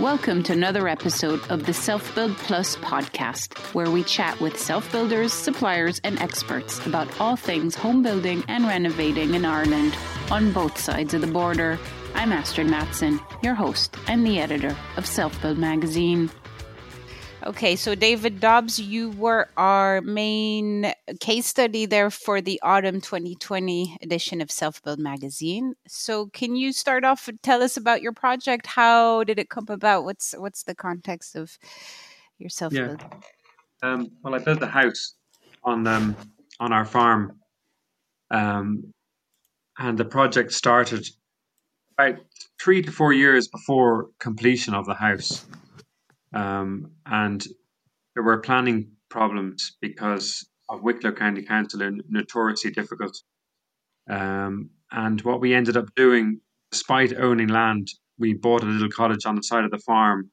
Welcome to another episode of the Self Build Plus podcast, where we chat with self builders, suppliers, and experts about all things home building and renovating in Ireland on both sides of the border. I'm Astrid Matson, your host and the editor of Self Build magazine. Okay, so David Dobbs, you were our main case study there for the autumn 2020 edition of Self Build magazine. So, can you start off and tell us about your project? How did it come about? What's what's the context of your self build? Yeah. Um, well, I built a house on um, on our farm, um, and the project started about three to four years before completion of the house. Um, and there were planning problems because of Wicklow County Council are notoriously difficult. Um, and what we ended up doing, despite owning land, we bought a little cottage on the side of the farm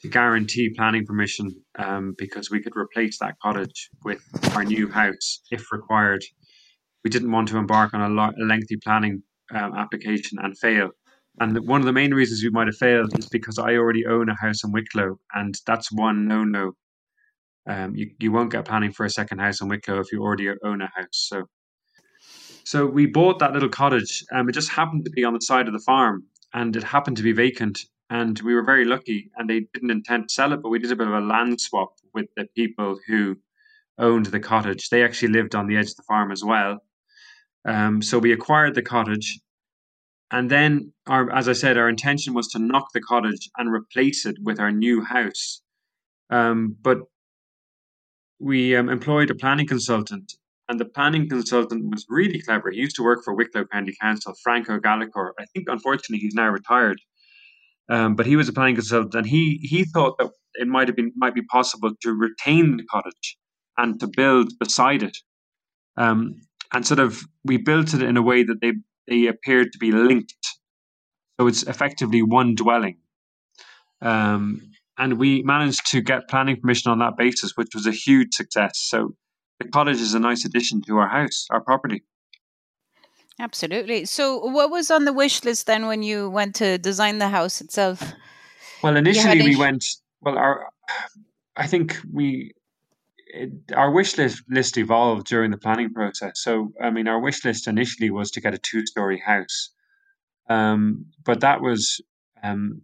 to guarantee planning permission um, because we could replace that cottage with our new house if required. We didn't want to embark on a, lo- a lengthy planning um, application and fail. And one of the main reasons we might have failed is because I already own a house in Wicklow, and that's one no no. Um, you you won't get planning for a second house in Wicklow if you already own a house. So, so we bought that little cottage. Um, it just happened to be on the side of the farm, and it happened to be vacant. And we were very lucky, and they didn't intend to sell it, but we did a bit of a land swap with the people who owned the cottage. They actually lived on the edge of the farm as well. Um, so we acquired the cottage and then, our, as I said, our intention was to knock the cottage and replace it with our new house. Um, but we um, employed a planning consultant, and the planning consultant was really clever. He used to work for Wicklow County Council, Franco Gallicor. I think, unfortunately, he's now retired. Um, but he was a planning consultant, and he he thought that it might have been might be possible to retain the cottage and to build beside it. Um, and sort of we built it in a way that they they appeared to be linked. So it's effectively one dwelling. Um, and we managed to get planning permission on that basis, which was a huge success. So the cottage is a nice addition to our house, our property. Absolutely. So, what was on the wish list then when you went to design the house itself? Well, initially we went. Well, our I think we it, our wish list, list evolved during the planning process. So, I mean, our wish list initially was to get a two story house, um, but that was um,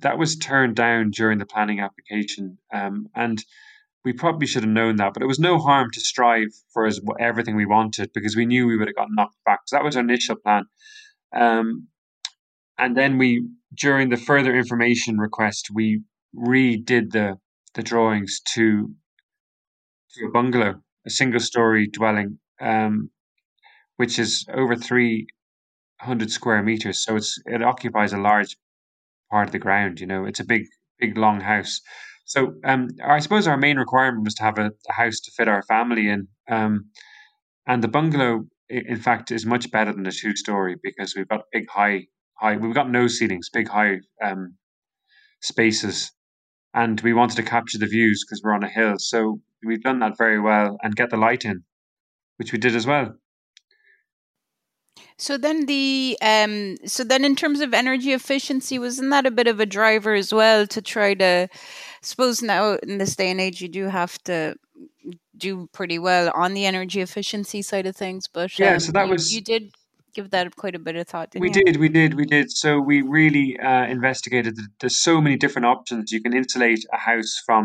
that was turned down during the planning application, um, and we probably should have known that. But it was no harm to strive for as, everything we wanted because we knew we would have got knocked back. So that was our initial plan, um, and then we during the further information request we redid the the drawings to to a bungalow, a single story dwelling, um, which is over 300 square meters. So it's it occupies a large part of the ground. You know, it's a big, big, long house. So um, I suppose our main requirement was to have a, a house to fit our family in. Um, and the bungalow in fact, is much better than a two story because we've got big high high. We've got no ceilings, big high um, spaces, and we wanted to capture the views because we're on a hill. So we've done that very well and get the light in, which we did as well. So then the um so then in terms of energy efficiency, wasn't that a bit of a driver as well to try to suppose now in this day and age you do have to do pretty well on the energy efficiency side of things. But Yeah, um, so that you, was you did give that quite a bit of thought, We you? did, we did, we did. So we really uh, investigated. th- There's so many different options. You can insulate a house from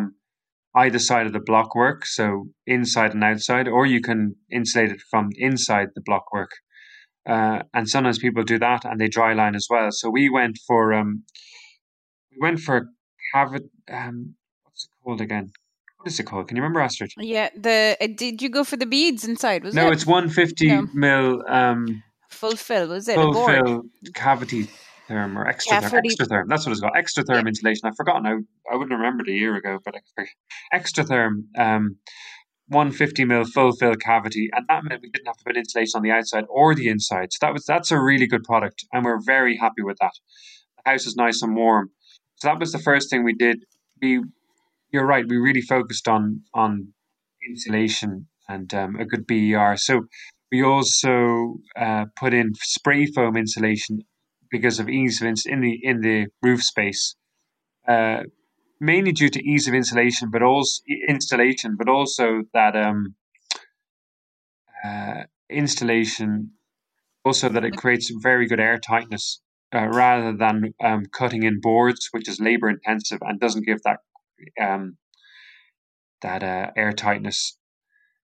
either side of the blockwork, so inside and outside, or you can insulate it from inside the blockwork. Uh, and sometimes people do that, and they dry line as well. So we went for um, we went for cavit. Um, what's it called again? What is it called? Can you remember, Astrid? Yeah, the uh, did you go for the beads inside? Was no, it it's 150 No. mil um, full fill? Was it a full board? fill cavity therm or Xtratherm, Cavity- Xtratherm. That's what it's called. Xtratherm insulation. I've forgotten. I, I wouldn't remember it a year ago, but extra, Xtratherm, um, 150 mil full fill cavity, and that meant we didn't have to put insulation on the outside or the inside. So that was that's a really good product, and we're very happy with that. The house is nice and warm. So that was the first thing we did. We, you're right. We really focused on on insulation and um, a good BER. So we also uh, put in spray foam insulation because of ease of ins- in the in the roof space, uh, mainly due to ease of insulation, but also installation, but also that um, uh, installation also that it creates very good air tightness uh, rather than um, cutting in boards, which is labor intensive and doesn't give that um, that uh, air tightness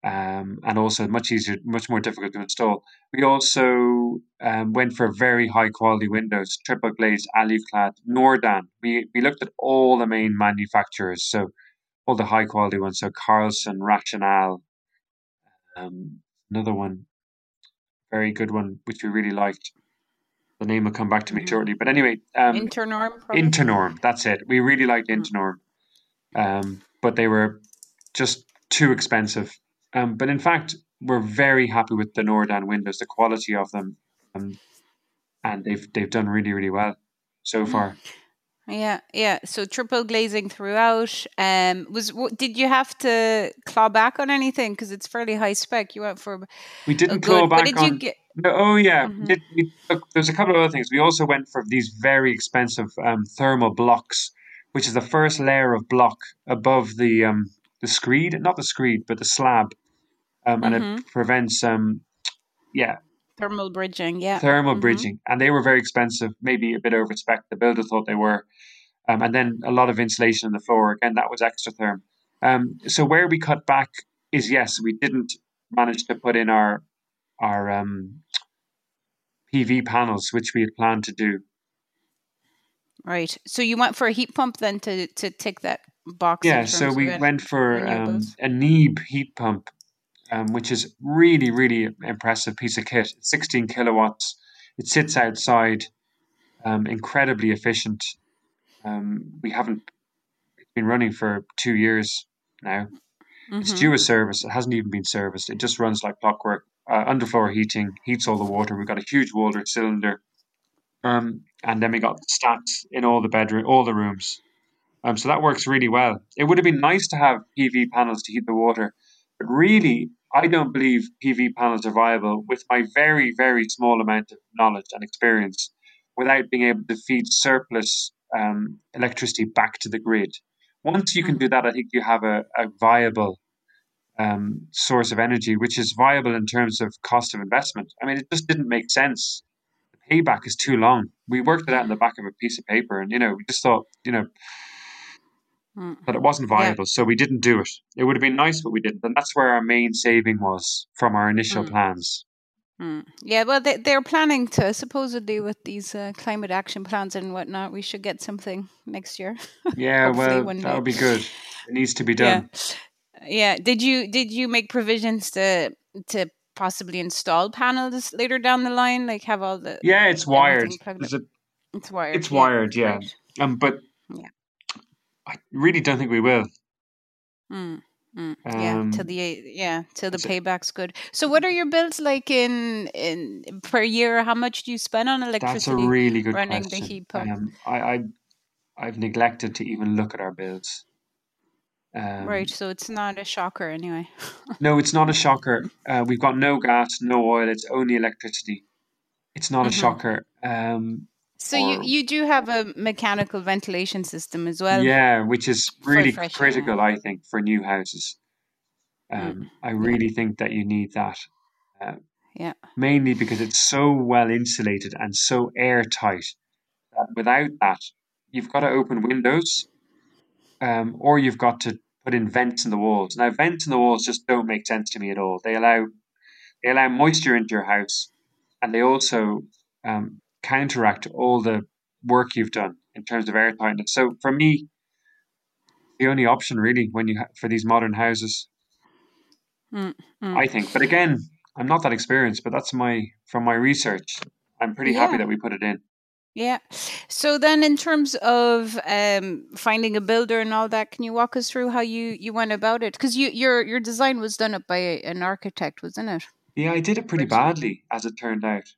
um, and also much easier, much more difficult to install. We also um, went for very high quality windows, triple glazed, aluclad, Nordan. We we looked at all the main manufacturers, so all the high quality ones. So Carlson, Rationel, um, another one, very good one, which we really liked. The name will come back to me Mhm. shortly. But anyway, um, Internorm. probably? Internorm, that's it. We really liked Mm. Internorm, um, but they were just too expensive. Um, but in fact, we're very happy with the Nordan windows, the quality of them, um, and they've they've done really really well so far. Yeah, yeah. So triple glazing throughout. Um, was did you have to claw back on anything because it's fairly high spec? You went for We didn't good. claw What back did on. you get? No, oh yeah, Mhm. did, we, look, there's a couple of other things. We also went for these very expensive um, thermal blocks, which is the first layer of block above the um, the screed, not the screed, but the slab, um, and Mhm. it prevents um, yeah Thermal bridging. Yeah. thermal Mhm. bridging, and they were very expensive, maybe a bit over spec. The builder thought they were, um, and then a lot of insulation on the floor. Again, that was Xtratherm. Um, so where we cut back is yes, we didn't manage to put in our our um, PV panels, which we had planned to do. Right. So you went for a heat pump then to to tick that box. Yeah, so we went for um, a NIBE heat pump, um, which is really, really impressive piece of kit. 16 kilowatts. It sits outside, um, incredibly efficient. Um, we haven't it's been running for two years now. It's Mhm. due a service. It hasn't even been serviced. It just runs like clockwork. Uh, underfloor heating heats all the water. We've got a huge water cylinder, um, and then we got stats in all the bedroom, all the rooms. Um, so that works really well. It would have been nice to have PV panels to heat the water, but really, I don't believe PV panels are viable with my very, very small amount of knowledge and experience without being able to feed surplus um, electricity back to the grid. Once you can do that, I think you have a, a viable um, source of energy, which is viable in terms of cost of investment. I mean, it just didn't make sense. The payback is too long. We worked it out in the back of a piece of paper, and you know, we just thought, you know, Mm. that it wasn't Yeah. viable, so we didn't do it. It would have been nice, but we didn't, and that's where our main saving was from our initial Mm. plans. Mm. Yeah, well, they, they're planning to supposedly with these uh, climate action plans and whatnot. We should get something next year. Yeah, well, that would be good. It needs to be done. yeah. Did you did you make provisions to to possibly install panels later down the line? Like have all the Yeah, it's wired. everything plugged There's up? a, It's wired. it's yeah, wired, yeah. right. Um, but Yeah. I really don't think we will. Mm. Mm, yeah, Um, till the yeah, till the payback's good. So, what are your bills like in in per year? How much do you spend on electricity? That's a really good running the question. heat pump? Um, I, I I've neglected to even look at our bills. Um, right, so it's not a shocker anyway. No, it's not a shocker. Uh, we've got no gas, no oil. It's only electricity. It's not a Mhm. shocker. Um, So you or- you do have a mechanical ventilation system as well. yeah, which is really critical, I think, for new houses. Mm. Um, I really think that you need that, Yeah. mainly because it's so well insulated and so airtight that without that, you've got to open windows, um, or you've got to put in vents in the walls. Now, vents in the walls just don't make sense to me at all. They allow they allow moisture into your house, and they also um, counteract all the work you've done in terms of air tightness. So for me, the only option really when you ha- for these modern houses, Mm, mm. I think. But again, I'm not that experienced, but that's my from my research. I'm pretty happy that we put it in. Yeah. So then, in terms of um, finding a builder and all that, can you walk us through how you you went about it? Because you your your design was done up by an architect, wasn't it? Yeah, I did it pretty badly, as it turned out.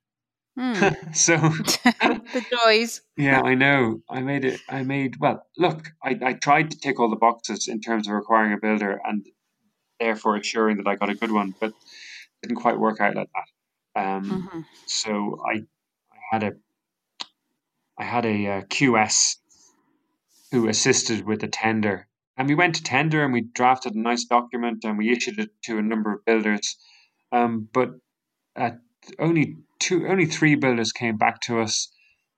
Hmm. so the joys. yeah, I know. I made it. I made well. Look, I, I tried to tick all the boxes in terms of requiring a builder and therefore assuring that I got a good one, but didn't quite work out like that. Um, Mhm. so I, I had a, I had a, uh QS who assisted with the tender, and we went to tender and we drafted a nice document and we issued it to a number of builders, um, but uh, only two, only three builders came back to us.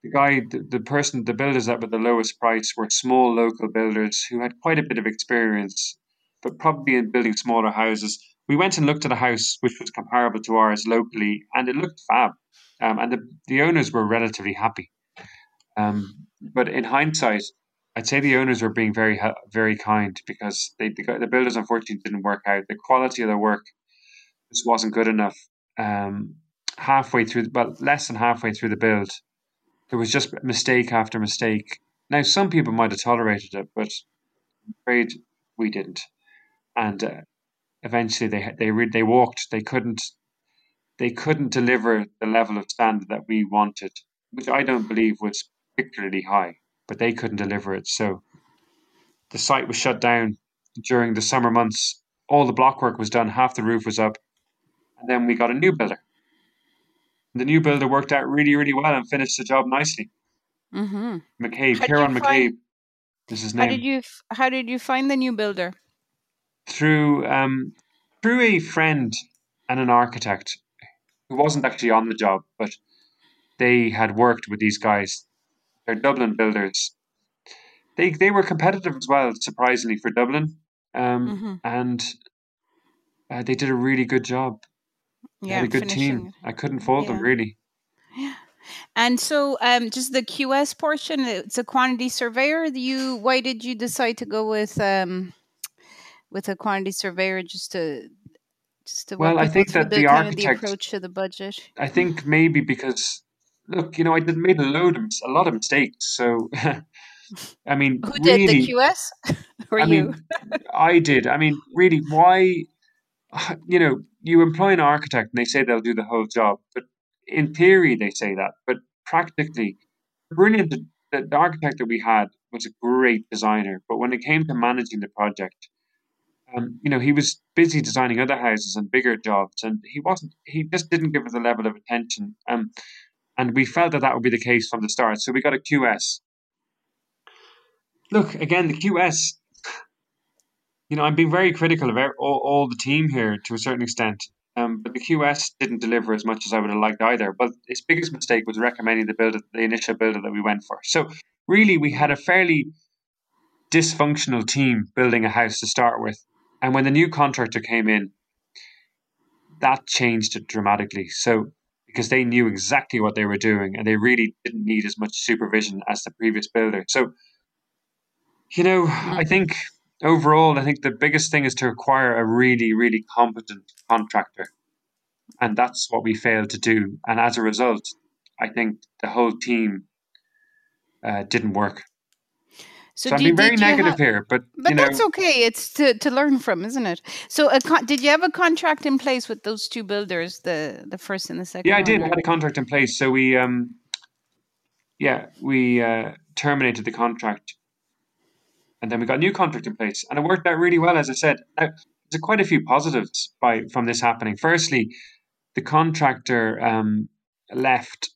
The guy, the, the person, the builders that were the lowest price were small local builders who had quite a bit of experience, but probably in building smaller houses. We went and looked at a house which was comparable to ours locally, and it looked fab. Um, and the, the owners were relatively happy. Um, but in hindsight, I'd say the owners were being very very kind because they, the, builders unfortunately didn't work out. The quality of their work just wasn't good enough. Um, halfway through, well, less than halfway through the build, there was just mistake after mistake. Now, some people might have tolerated it, but I'm afraid we didn't. And uh, eventually, they they re- they walked. They couldn't they couldn't deliver the level of standard that we wanted, which I don't believe was particularly high. But they couldn't deliver it, so the site was shut down during the summer months. All the block work was done, half the roof was up, and then we got a new builder. The new builder worked out really, really well and finished the job nicely. Mm-hmm. McCabe, How Kieran McCabe, find- is his How did you How did you find the new builder? through um, through a friend and an architect who wasn't actually on the job, but they had worked with these guys. They're Dublin builders. They they were competitive as well, surprisingly for Dublin, um, Mm-hmm. and uh, they did a really good job. Yeah, had a good finishing team. I couldn't fault them really. Yeah. And so, um, just the QS portion, it's a quantity surveyor. You, why did you decide to go with um, with a quantity surveyor just to just to Well, I think that the the kind of the approach to the budget? I think maybe because look, you know, I did made a load of a lot of mistakes. So, I mean, Who did really, the QS? or I you? mean, I did. I mean, really, why? You know, you employ an architect and they say they'll do the whole job, but in theory they say that, but practically, brilliant. The, the architect that we had was a great designer, but when it came to managing the project, um, you know, he was busy designing other houses and bigger jobs, and he wasn't. He just didn't give it the level of attention. Um, and we felt that that would be the case from the start. So we got a QS. Look again, the QS you know, I'm being very critical of all, all the team here to a certain extent. Um, but the QS didn't deliver as much as I would have liked either. But its biggest mistake was recommending the builder, the initial builder that we went for. So really, we had a fairly dysfunctional team building a house to start with, and when the new contractor came in, that changed it dramatically. So because they knew exactly what they were doing, and they really didn't need as much supervision as the previous builder. So you know, I think overall, I think the biggest thing is to acquire a really, really competent contractor. And that's what we failed to do. And as a result, I think the whole team uh, didn't work. So, so I'm being very negative here, but but you know, that's okay. It's to, to learn from, isn't it? So, con- did you have a contract in place with those two builders, the the first and the second? Yeah, I did. I had a contract in place. So we, um, yeah, we uh, terminated the contract, and then we got a new contract in place, and it worked out really well. As I said, now, there's quite a few positives by from this happening. Firstly, the contractor um, left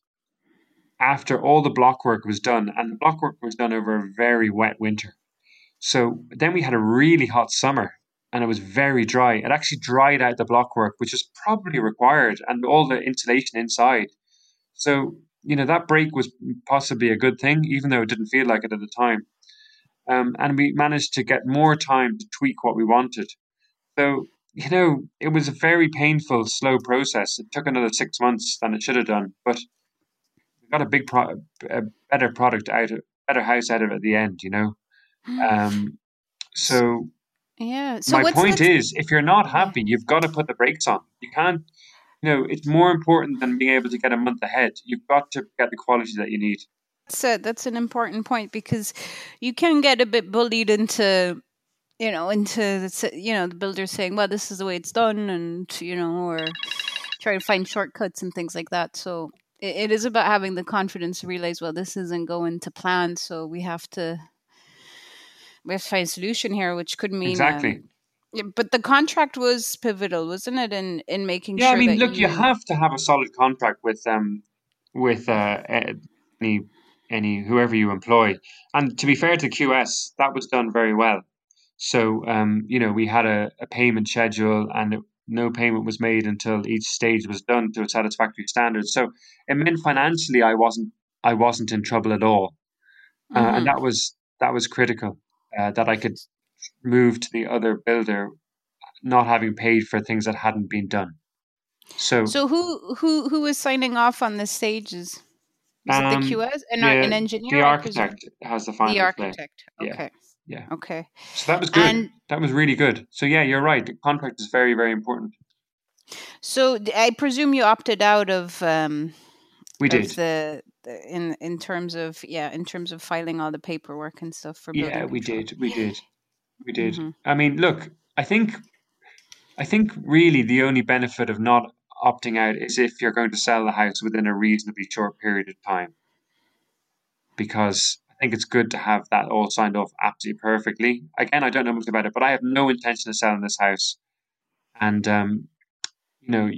after all the block work was done, and the block work was done over a very wet winter. So then we had a really hot summer and it was very dry. It actually dried out the block work, which is probably required, and all the insulation inside. So, you know, that break was possibly a good thing, even though it didn't feel like it at the time. Um, and we managed to get more time to tweak what we wanted. So, you know, it was a very painful, slow process. It took another six months than it should have done, but we got a big pro- a better product out of better house out of it at the end, you know. Um, so yeah. So my point the... is, if you're not happy, you've got to put the brakes on. You can't. You know, it's more important than being able to get a month ahead. You've got to get the quality that you need. That's that's an important point because you can get a bit bullied into you know into the, you know the builder saying well this is the way it's done and you know or try to find shortcuts and things like that so it, it is about having the confidence to realize, well, this isn't going to plan, so we have to we have to find a solution here, which could mean exactly. Um, but the contract was pivotal, wasn't it, in in making yeah, sure? Yeah, I mean, look, you... you have to have a solid contract with um with uh, any any whoever you employ. And to be fair to QS, that was done very well. So um, you know, we had a, a payment schedule, and it, no payment was made until each stage was done to a satisfactory standard. So it meant financially I wasn't I wasn't in trouble at all, uh, mm-hmm. and that was that was critical uh, that I could move to the other builder, not having paid for things that hadn't been done. So so who who who was signing off on the stages? Was um, it the QS and the, an engineer? The architect has the final. The architect. Play. Okay. Yeah. Yeah. Okay. So that was good. And that was really good. So yeah, you're right. The contract is very, very important. So I presume you opted out of. Um, we did the, the, in in terms of yeah in terms of filing all the paperwork and stuff for. Me. Yeah, we did. We did. We did. Mm-hmm. I mean, look, I think, I think really the only benefit of not opting out is if you're going to sell the house within a reasonably short period of time. Because I think it's good to have that all signed off absolutely perfectly. Again, I don't know much about it, but I have no intention of selling this house. And, um, you know,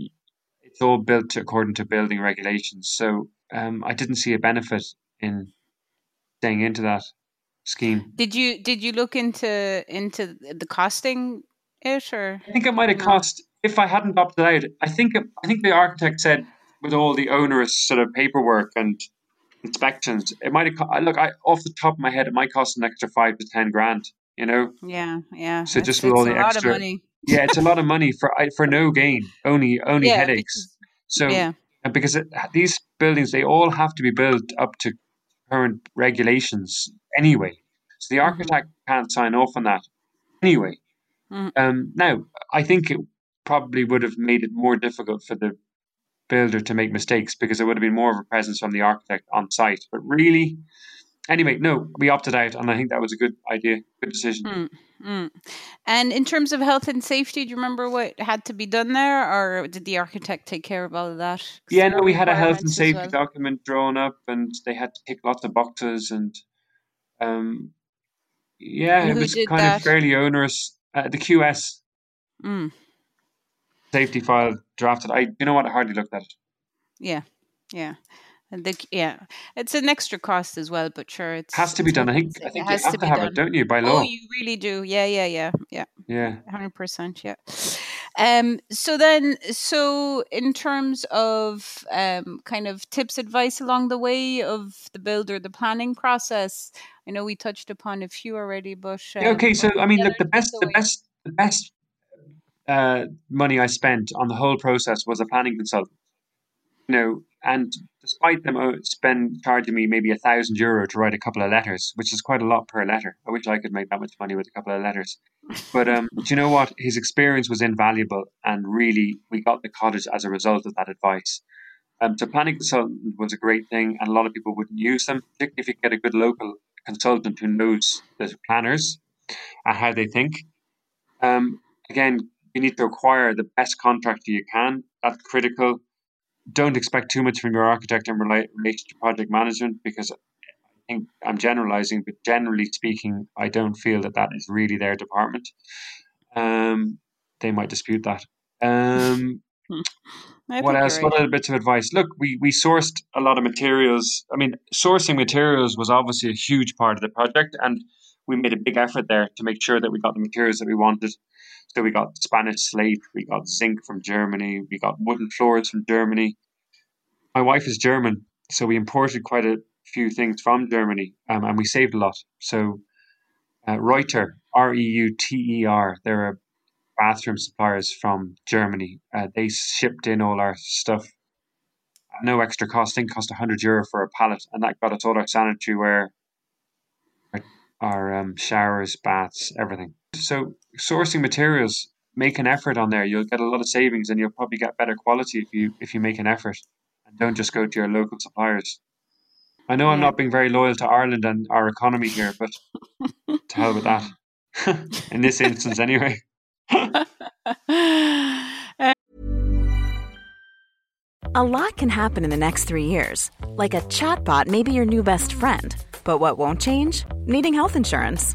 it's all built according to building regulations. So um, I didn't see a benefit in staying into that scheme. Did you did you look into into the costing it or? I think it might have cost if I hadn't opted out. I think I think the architect said with all the onerous sort of paperwork and inspections. It might have look I off the top of my head, it might cost an extra five to ten grand. You know. Yeah, yeah. So just with all the extra, yeah, it's a lot of money for for no gain, only only yeah, headaches. So yeah, because it, these buildings they all have to be built up to current regulations anyway. So the mm-hmm. architect can't sign off on that anyway. Mm-hmm. Um, now, I think it probably would have made it more difficult for the builder to make mistakes because there would have been more of a presence from the architect on site. But really, anyway, no, we opted out, and I think that was a good idea, good decision. Mm, mm. And in terms of health and safety, do you remember what had to be done there, or did the architect take care of all of that? Yeah, no, we had a health and safety well? document drawn up, and they had to tick lots of boxes, and um, yeah, and it was kind that? of fairly onerous. Uh, the QS. Mm safety file drafted. I, you know what? I hardly looked at it. Yeah, yeah. And the, yeah, it's an extra cost as well, but sure, it has to be done. I think I think you have to, to have done. it, don't you, by law? Oh, you really do. Yeah, yeah, yeah, yeah. Yeah, hundred percent. Yeah. Um. So then, so in terms of um, kind of tips, advice along the way of the build or the planning process, I know we touched upon a few already, but um, yeah, okay. So I mean, look, the best, the best, the best uh, money I spent on the whole process was a planning consultant. You know, and despite them uh, spend charging me maybe a thousand euro to write a couple of letters, which is quite a lot per letter. I wish I could make that much money with a couple of letters. But um, do you know what? His experience was invaluable, and really, we got the cottage as a result of that advice. Um, so planning consultant was a great thing, and a lot of people wouldn't use them, particularly if you get a good local consultant who knows the planners and how they think. Um, again, you need to acquire the best contractor you can. That's critical. Don't expect too much from your architect in relation to project management because I think I'm generalizing, but generally speaking, I don't feel that that is really their department. Um, they might dispute that. Um, what else? What other bits of advice? Look, we we sourced a lot of materials. I mean, sourcing materials was obviously a huge part of the project, and we made a big effort there to make sure that we got the materials that we wanted. So we got Spanish slate, we got zinc from Germany, we got wooden floors from Germany. My wife is German, so we imported quite a few things from Germany, um, and we saved a lot. So uh, Reuter, R E U T E R, they're a bathroom suppliers from Germany. Uh, they shipped in all our stuff no extra cost. I cost 100 euro for a pallet, and that got us all our sanitary ware, our, our um, showers, baths, everything. So sourcing materials, make an effort on there. You'll get a lot of savings, and you'll probably get better quality if you if you make an effort and don't just go to your local suppliers. I know I'm not being very loyal to Ireland and our economy here, but to hell with that. In this instance, anyway. A lot can happen in the next three years. Like a chatbot may be your new best friend. But what won't change? Needing health insurance.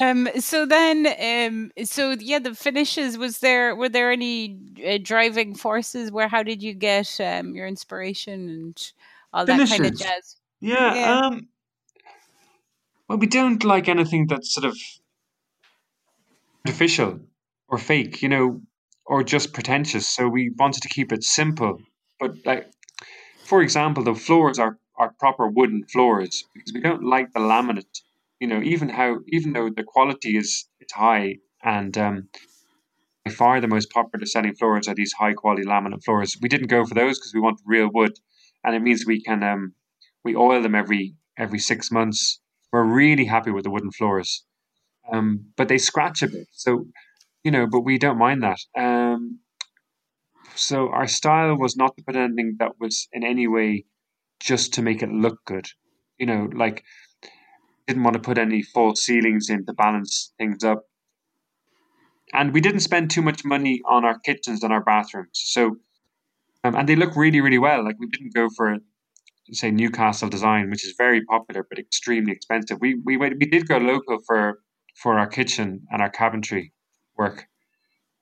Um. So then, um. So yeah, the finishes. Was there were there any uh, driving forces? Where how did you get um your inspiration and all finishes. that kind of jazz? Yeah, yeah. Um. Well, we don't like anything that's sort of artificial or fake, you know, or just pretentious. So we wanted to keep it simple. But like, for example, the floors are are proper wooden floors because we don't like the laminate you know, even how even though the quality is it's high and um, by far the most popular selling floors are these high quality laminate floors. We didn't go for those because we want real wood, and it means we can um, we oil them every every six months. We're really happy with the wooden floors, um, but they scratch a bit. So you know, but we don't mind that. Um, so our style was not to put anything that was in any way just to make it look good. You know, like didn't want to put any false ceilings in to balance things up. And we didn't spend too much money on our kitchens and our bathrooms. So, um, and they look really, really well. Like we didn't go for, say, Newcastle design, which is very popular but extremely expensive. We we went, we did go local for for our kitchen and our cabinetry work,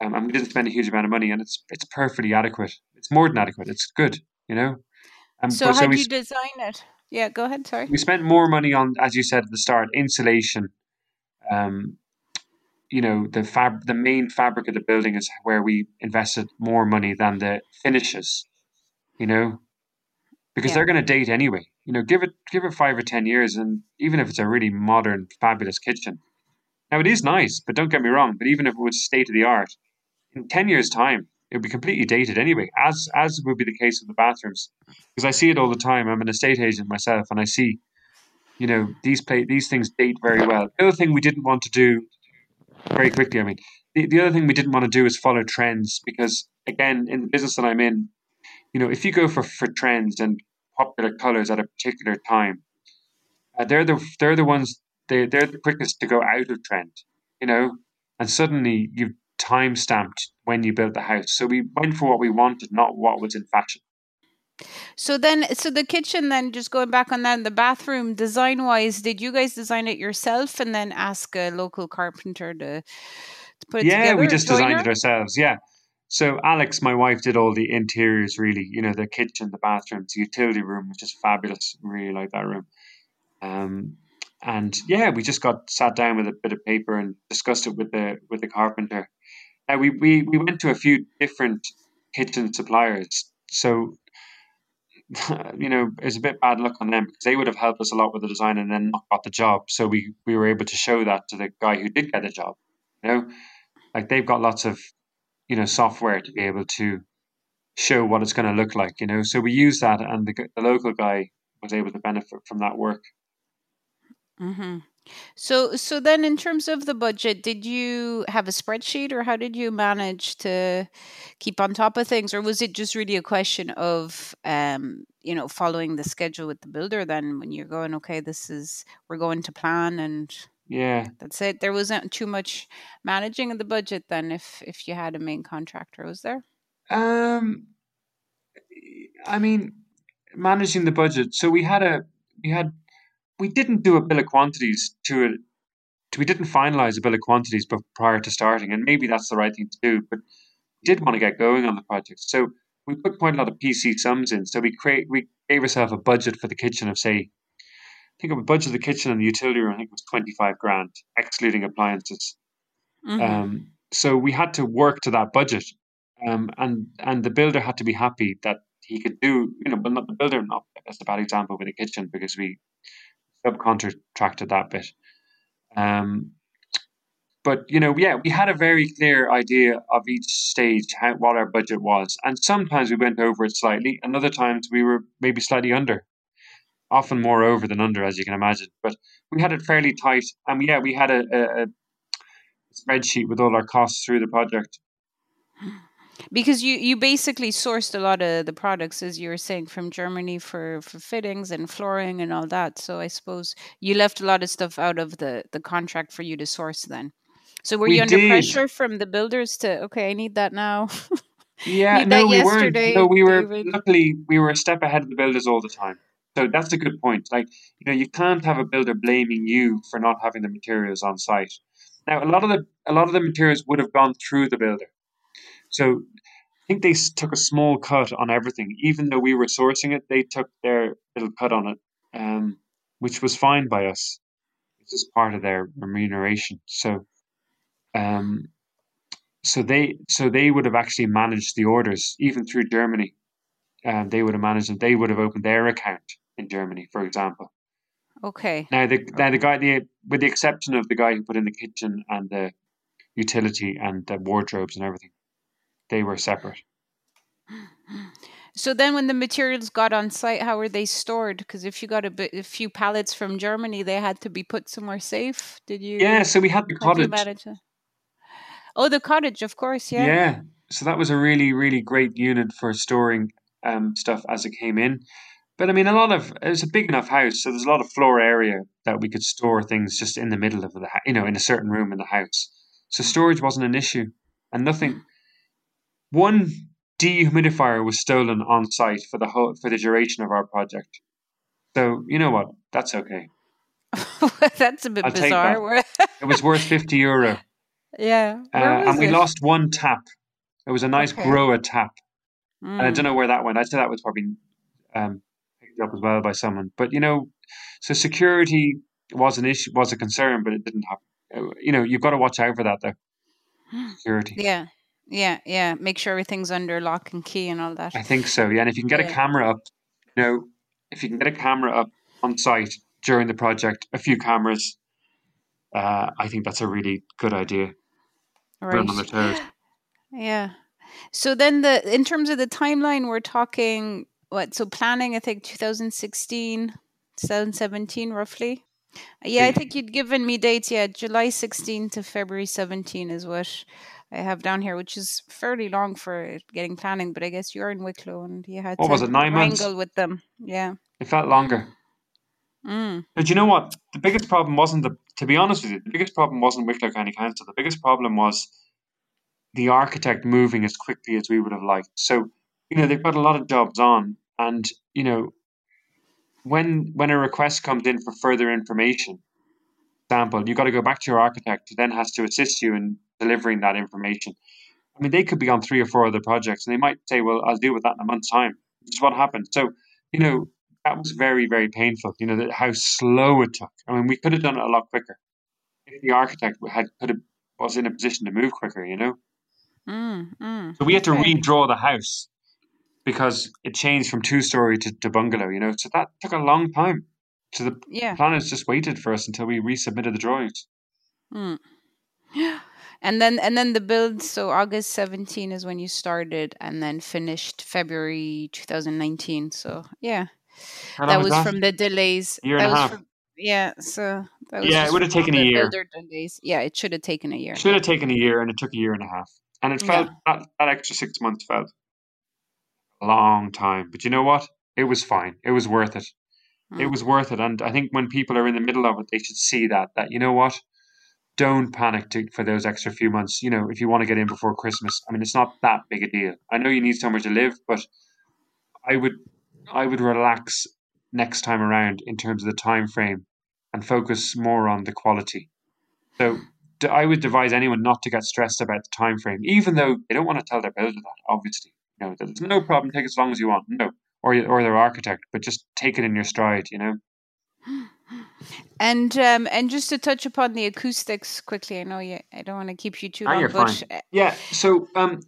um, and we didn't spend a huge amount of money. And it's it's perfectly adequate. It's more than adequate. It's good, you know. Um, so, how so did you design it? Yeah, go ahead. Sorry. We spent more money on, as you said at the start, insulation. Um, you know, the fab, the main fabric of the building is where we invested more money than the finishes. You know, because yeah. they're going to date anyway. You know, give it give it five or ten years, and even if it's a really modern, fabulous kitchen, now it is nice. But don't get me wrong. But even if it was state of the art, in ten years' time, it would be completely dated anyway, as as would be the case with the bathrooms, because I see it all the time. I'm an estate agent myself, and I see, you know, these play these things date very well. The other thing we didn't want to do, very quickly, I mean, the, the other thing we didn't want to do is follow trends, because again, in the business that I'm in, you know, if you go for for trends and popular colors at a particular time, uh, they're the they're the ones they they're the quickest to go out of trend, you know, and suddenly you've time stamped when you built the house. So we went for what we wanted, not what was in fashion. So then, so the kitchen, then just going back on that, the bathroom design wise, did you guys design it yourself and then ask a local carpenter to to put it yeah, together? Yeah, we just designed it ourselves. Yeah. So Alex, my wife, did all the interiors. Really, you know, the kitchen, the bathrooms, the utility room, which is fabulous. Really like that room. Um, and yeah, we just got sat down with a bit of paper and discussed it with the with the carpenter. Now we we we went to a few different kitchen suppliers. So you know, it's a bit bad luck on them because they would have helped us a lot with the design and then not got the job. So we we were able to show that to the guy who did get the job. You know, like they've got lots of you know software to be able to show what it's going to look like. You know, so we used that, and the the local guy was able to benefit from that work. hmm So, so then in terms of the budget, did you have a spreadsheet or how did you manage to keep on top of things? Or was it just really a question of, um, you know, following the schedule with the builder then when you're going, okay, this is, we're going to plan and Yeah, that's it. There wasn't too much managing of the budget then if, if you had a main contractor, was there? Um, I mean, managing the budget. So we had a we had we didn't do a bill of quantities to it. We didn't finalize a bill of quantities bef- prior to starting, and maybe that's the right thing to do. But we did want to get going on the project, so we put quite a lot of PC sums in. So we create we gave ourselves a budget for the kitchen of say, I think of a budget of the kitchen and the utility room. I think it was twenty five grand, excluding appliances. hmm Um, so we had to work to that budget, um, and and the builder had to be happy that he could do, you know, but not the builder. Not that's a bad example with the kitchen because we subcontracted that bit. Um, but you know, yeah, we had a very clear idea of each stage how what our budget was, and sometimes we went over it slightly, and other times we were maybe slightly under. Often more over than under, as you can imagine. But we had it fairly tight, and yeah, we had a, a, a spreadsheet with all our costs through the project. Because you, you basically sourced a lot of the products, as you were saying, from Germany for, for fittings and flooring and all that. So I suppose you left a lot of stuff out of the, the contract for you to source then. So were We you under did. pressure from the builders to, okay, I need that now? Yeah, Need no, we yesterday, weren't. No, we were David. luckily we were a step ahead of the builders all the time. So that's a good point. Like you know, you can't have a builder blaming you for not having the materials on site. Now, a lot of the a lot of the materials would have gone through the builder. So I think they took a small cut on everything, even though we were sourcing it. They took their little cut on it, um, which was fine by us. It's just part of their remuneration. So, um, so they so they would have actually managed the orders even through Germany. Um, they would have managed them. They would have opened their account in Germany, for example. okay. Now the now the guy the with the exception of the guy who put in the kitchen and the utility and the wardrobes and everything, they were separate. So then when the materials got on site, how were they stored? Because if you got a, bit, a few pallets from Germany, they had to be put somewhere safe. Did you? Yeah, so we had the how did you cottage. Oh, the cottage, of course, yeah. Yeah. So that was a really, really great unit for storing um, stuff as it came in. But I mean, a lot of it was a big enough house, so there's a lot of floor area that we could store things just in the middle of the, you know, in a certain room in the house. So storage wasn't an issue, and nothing. One dehumidifier was stolen on site for the whole for the duration of our project. So you know what? That's okay. That's a bit I'll bizarre. It was worth fifty euro, yeah. uh, and we it? lost one tap. It was a nice Okay. Grohe tap. and I Mm. don't know where that went. I'd say that was probably um, picked up as well by someone. But you know, so security was an issue, was a concern, but it didn't happen. Uh, You know, you've got to watch out for that though. Security. Yeah. Yeah. Yeah. Make sure everything's under lock and key and all that. I think so. Yeah, and if you can get a camera up, you know, if you can get a camera up on site during the project, a few cameras, uh, I think that's a really good idea. Put them on their Right. toes. Yeah. So then the in terms of the timeline, we're talking what? So planning, I think 2016, 2017 roughly. Yeah, I think you'd given me dates. Yeah, July 16 to February 17 is what I have down here, which is fairly long for getting planning. But I guess you're in Wicklow and you had What to was it, nine months? with them. Yeah. It felt longer. Mm. But you know what? The biggest problem wasn't the. To be honest with you, the biggest problem wasn't Wicklow County Council. The biggest problem was the architect moving as quickly as we would have liked. So, you know, they've got a lot of jobs on, and you know, when when a request comes in for further information, example, you've got to go back to your architect, who then has to assist you in delivering that information. I mean, they could be on three or four other projects, and they might say, "Well, I'll deal with that in a month's time." Which is what happened. So, you know, that was very, very painful. You know, that how slow it took. I mean, we could have done it a lot quicker if the architect had could have was in a position to move quicker. You know. Mm, mm, So we had to okay. redraw the house because it changed from two story to, to bungalow. You know, so that took a long time. So the Yeah. planners just waited for us until we resubmitted the drawings. Mm. And then and then the build. So August 17 is when you started, and then finished February 2019. So yeah, How that was that? from the delays. Year that and a half. From, yeah. So that was Yeah, it would have taken a year. delays. Yeah, it should have taken a year. Should have taken a year, and it took a year and a half. And it Yeah. felt that, that extra six months felt long time. But you know what? It was fine. It was worth it. It Mm. was worth it. And I think when people are in the middle of it, they should see that. That you know what? Don't panic to, for those extra few months. You know, if you want to get in before Christmas, I mean, it's not that big a deal. I know you need somewhere to live, but I would, I would relax next time around in terms of the time frame and focus more on the quality. So I would advise anyone not to get stressed about the time frame, even though they don't want to tell their builder that. Obviously, you know, there's no problem. Take as long as you want. No, or or their architect, but just take it in your stride. You know. And um and just to touch upon the acoustics quickly, I know you. I don't want to keep you too Ah, long, you're but fine. uh, Yeah. So um,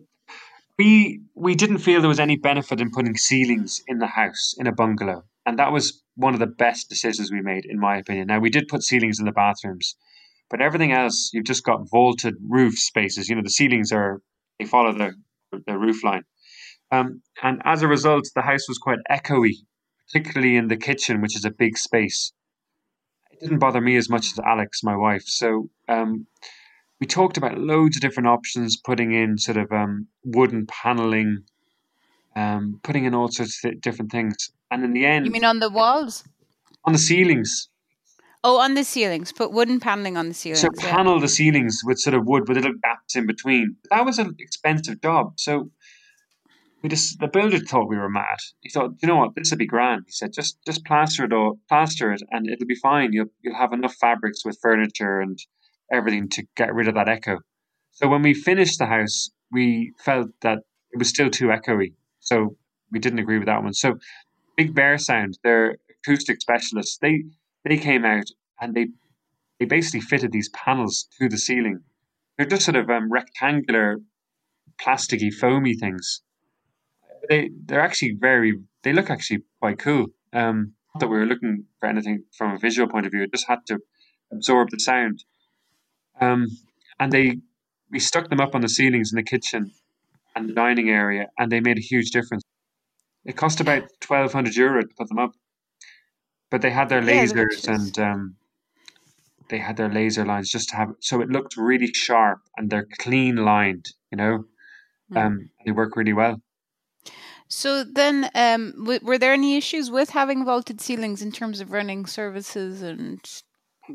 we we didn't feel there was any benefit in putting ceilings in the house in a bungalow, and that was one of the best decisions we made, in my opinion. Now we did put ceilings in the bathrooms, but everything else you've just got vaulted roof spaces. You know the ceilings are they follow the the roof line, um, and as a result, the house was quite echoey, particularly in the kitchen, which is a big space. It didn't bother me as much as Alex, my wife. So um, we talked about loads of different options, putting in sort of um, wooden paneling, um, putting in all sorts of different things. And in the end, you mean on the walls? on the ceilings, Oh, on the ceilings. Put wooden paneling on the ceilings. so yeah. panel the ceilings with sort of wood with little gaps in between. That was an expensive job. So we just the builder thought we were mad. He thought, you know what, this would be grand. He said, just just plaster it all, plaster it, and it'll be fine. You'll you'll have enough fabrics with furniture and everything to get rid of that echo. So when we finished the house, we felt that it was still too echoey. So we didn't agree with that one. So Big Bear Sound, their acoustic specialists, they they came out and they they basically fitted these panels to the ceiling. They're just sort of um, rectangular, plasticky, foamy things. They they're actually very. They look actually quite cool. Um, not that we were looking for anything from a visual point of view. It just had to absorb the sound. Um, and they we stuck them up on the ceilings in the kitchen and the dining area, and they made a huge difference. It cost about twelve hundred euro to put them up, but they had their lasers is- and um, they had their laser lines just to have so it looked really sharp and they're clean lined. You know, um, they work really well. So then, um, w- were there any issues with having vaulted ceilings in terms of running services and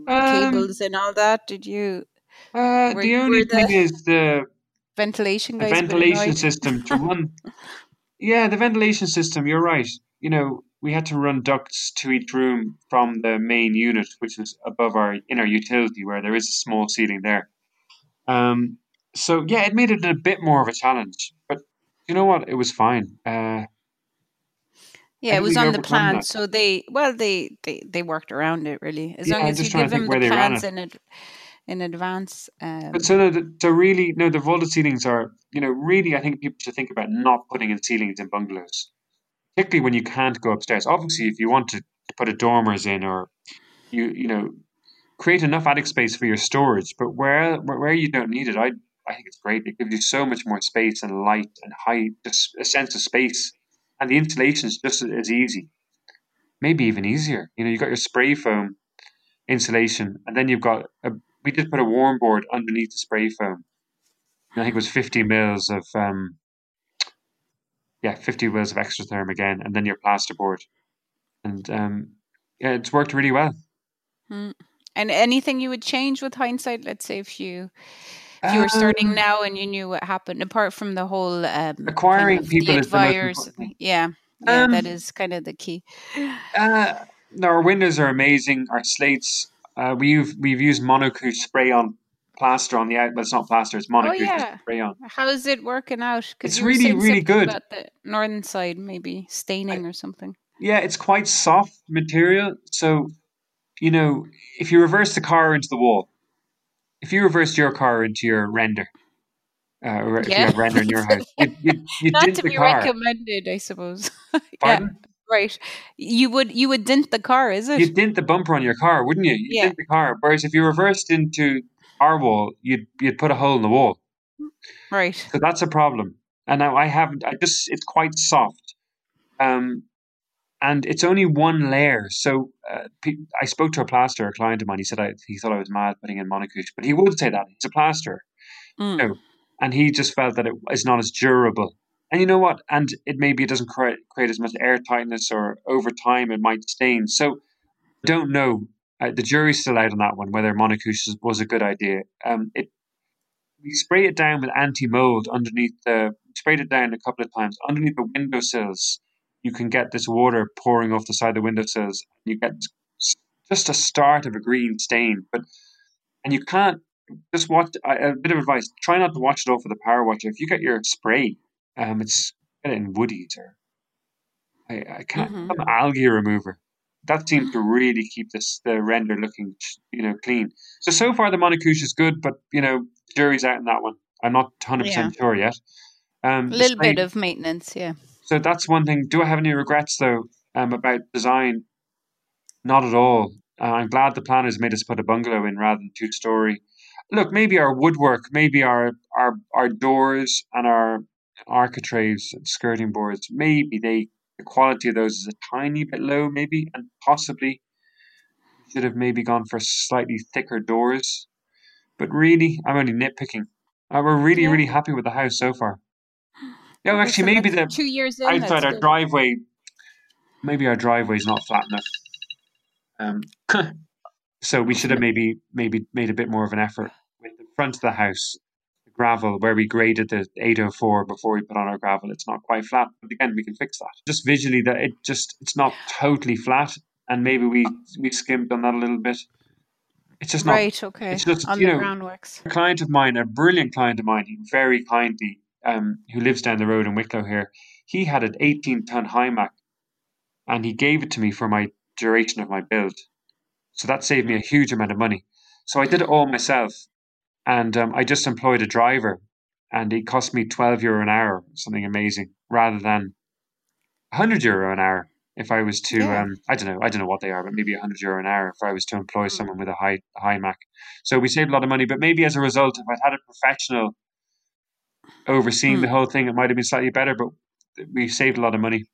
Um, cables and all that? Did you Uh, Were- the only the- thing is the ventilation the ventilation system to run. Yeah, the ventilation system. You're right. You know, we had to run ducts to each room from the main unit, which was above our in our utility, where there is a small ceiling there. Um, so yeah, it made it a bit more of a challenge, you know what? It was fine. Uh, Yeah, it was on the plan, that? so they well they they they worked around it really. As Yeah, long as you give them the plans in it in advance. Um, But so the, the really no, the vaulted ceilings are you know really I think people should think about not putting in ceilings in bungalows, particularly when you can't go upstairs. Obviously, if you want to put a dormers in or you you know create enough attic space for your storage, but where where, where you don't need it, I I think it's great. It gives you so much more space and light and height, just a sense of space, and the installation is just as easy, maybe even easier. You know, you've got your spray foam insulation, and then you've got a we did put a warm board underneath the spray foam. And I think it was 50 mils of, um, yeah, 50 mils of Xtratherm again, and then your plasterboard. And um, yeah, it's worked really well. mm. And anything you would change with hindsight? Let's say if you you were starting Um, now and you knew what happened, apart from the whole um, kind Acquiring of people the is the advisors. Yeah, yeah, Um, is kind of the key. Uh, no, our windows are amazing. Our slates, uh, we've we've used monocouche spray on plaster on the out. But it's not plaster; it's Oh yeah. spray on. How is it working out? It's really, really good. About the northern side, maybe staining or something. Yeah, it's quite soft material. So, you know, if you reverse the car into the wall, if you reversed your car into your render, uh, or if you Yeah. have render in your house, you you you Not to be car. recommended, I suppose. yeah, right. You would you would dent the car, is it? You'd dent the bumper on your car, wouldn't you? You'd Yeah. dent the car. Whereas if you reversed into our wall, you'd you'd put a hole in the wall. Right. So that's a problem. And now I haven't. I just it's quite soft, um, and it's only one layer. So uh, pe- I spoke to a plasterer, a client of mine. He said I, he thought I was mad putting in monocouche, but he would say that he's a plasterer, Mm. No. and he just felt that it is not as durable. And you know what? And it maybe it doesn't create create as much air tightness, or over time it might stain. So I don't know. Uh, the jury's still out on that one whether monocouche was- was a good idea. Um, it we spray it down with anti mold underneath the sprayed it down a couple of times underneath the windowsills. You can get this water pouring off the side of the windowsills. And you get just a start of a green stain, but and you can't just watch. A a bit of advice: try not to wash it off with a power washer. If you get your spray, um, it's get it in Woodie's or I, I can't Mhm. some algae remover. That seems to really keep this the render looking, you know, clean. So so far the monocouche is good, but you know, jury's out on that one. I'm not 100 percent sure yet. Um, A little bit of maintenance, yeah. So that's one thing. Do I have any regrets though um, about design? Not at all. Uh, I'm glad the planners made us put a bungalow in rather than two story. Look, maybe our woodwork, maybe our our our doors and our architraves and skirting boards, maybe they the quality of those is a tiny bit low, maybe, and possibly should have maybe gone for slightly thicker doors. But really, I'm only nitpicking. Uh, we're really, Yeah. really happy with the house so far. Yeah, actually, maybe the two years in. outside our good. driveway, maybe our driveway's not flat enough. Um, so we should have maybe maybe made a bit more of an effort with the front of the house, the gravel where we graded the 804 before we put on our gravel. It's not quite flat, but again, we can fix that. Just visually, that it just it's not totally flat, and maybe we we skimped on that a little bit. It's just not Right, okay. it's just, On you the know, groundworks. a client of mine, a brilliant client of mine, he very kindly, um, who lives down the road in Wicklow here, he had an 18 ton Hymac and he gave it to me for my duration of my build. So that saved me a huge amount of money. So I did it all myself and um, I just employed a driver and it cost me 12 euro an hour, something amazing, rather than 100 euro an hour if I was to, Yeah. um, I don't know, I don't know what they are, but maybe 100 euro an hour if I was to employ someone with a high, Hymac. So we saved a lot of money, but maybe as a result, if I'd had a professional overseeing the Hmm. whole thing, it might have been slightly better, but we saved a lot of money.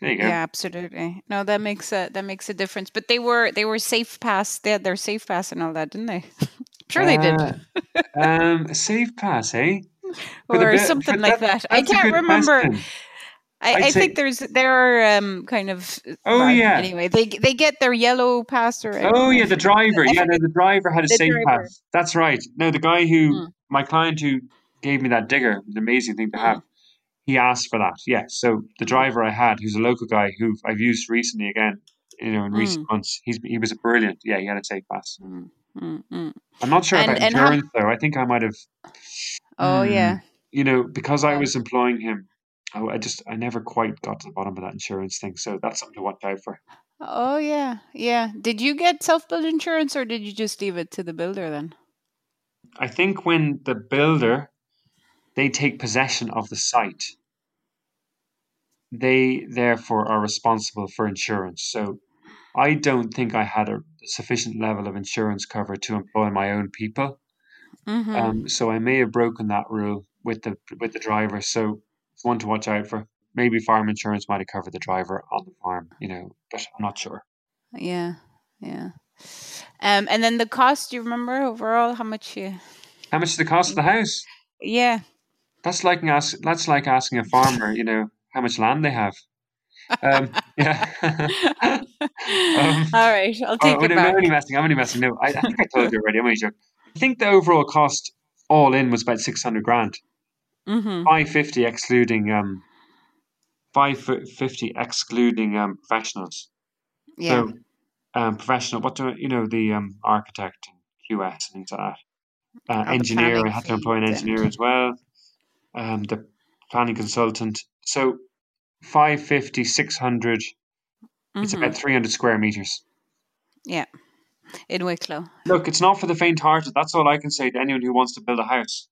There you go. Yeah, absolutely. No, that makes a that makes a difference. But they were they were safe pass. They had their safe pass and all that, didn't they? sure they did. Uh, um, safe pass, eh? The or bit- something like that. I can't remember. question. I, I think there's there are um kind of Oh, yeah. Anyway, they they get their yellow pass or Oh yeah, the driver. Yeah, no, the driver had a safe driver. pass. That's right. No, the guy who Hmm. my client who gave me that digger, an amazing thing to Hmm. have. He asked for that. Yeah. So the driver I had, who's a local guy who I've used recently again, you know, in recent months, he's he was a brilliant. Yeah, he had a safe pass. Mm, mm, mm. I'm not sure And- about and how- insurance though. I think I might have. Oh Hmm. yeah. You know, because I was employing him, I, I just I never quite got to the bottom of that insurance thing. So that's something to watch out for. Oh yeah. Yeah. Did you get self build insurance or did you just leave it to the builder then? I think when the builder they take possession of the site, they therefore are responsible for insurance. So I don't think I had a sufficient level of insurance cover to employ my own people. Mm-hmm. Um, so I may have broken that rule with the with the driver. So it's one to watch out for. Maybe farm insurance might have covered the driver on the farm, you know, but I'm not sure. Yeah. Yeah. Um and then the cost, do you remember overall how much you How much is the cost of the house? Yeah. That's like ask, that's like asking a farmer, you know, how much land they have. Um, yeah. Um, All right, I'll Oh, take I'm it only- back. I'm only messing. I'm only messing. No, I, I think I told you already. I'm only joking. I think the overall cost all in was about six hundred grand. Mm-hmm. Five fifty excluding um, five fifty excluding um professionals. Yeah. So, um, professional. What do you know? The um architect and QS and things like that. uh, engineer. I had to employ an engineer as well um, the planning consultant. So 550, 600, mm-hmm. it's about mm-hmm. 300 square meters. Yeah, in Wicklow. Look, it's not for the faint hearted. That's all I can say to anyone who wants to build a house.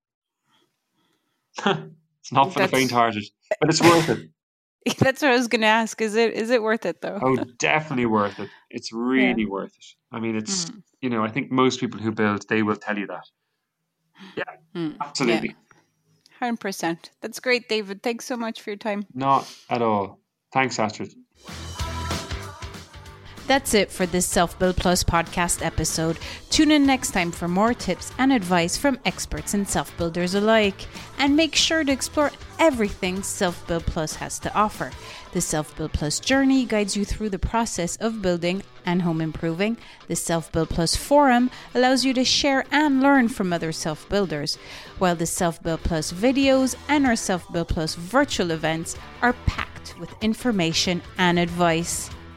it's not for That's... the faint hearted, but it's worth it. That's what I was going to ask. Is it is it worth it though? oh, definitely worth it. It's really yeah. worth it. I mean, it's mm. you know, I think most people who build they will tell you that. Yeah, mm. absolutely. Yeah. 100%. That's great, David. Thanks so much for your time. Not at all. Thanks, Astrid. That's it for this Self Build Plus podcast episode. Tune in next time for more tips and advice from experts and self builders alike. And make sure to explore everything Self Build Plus has to offer. The Self Build Plus journey guides you through the process of building and home improving. The Self Build Plus forum allows you to share and learn from other self builders, while the Self Build Plus videos and our Self Build Plus virtual events are packed with information and advice.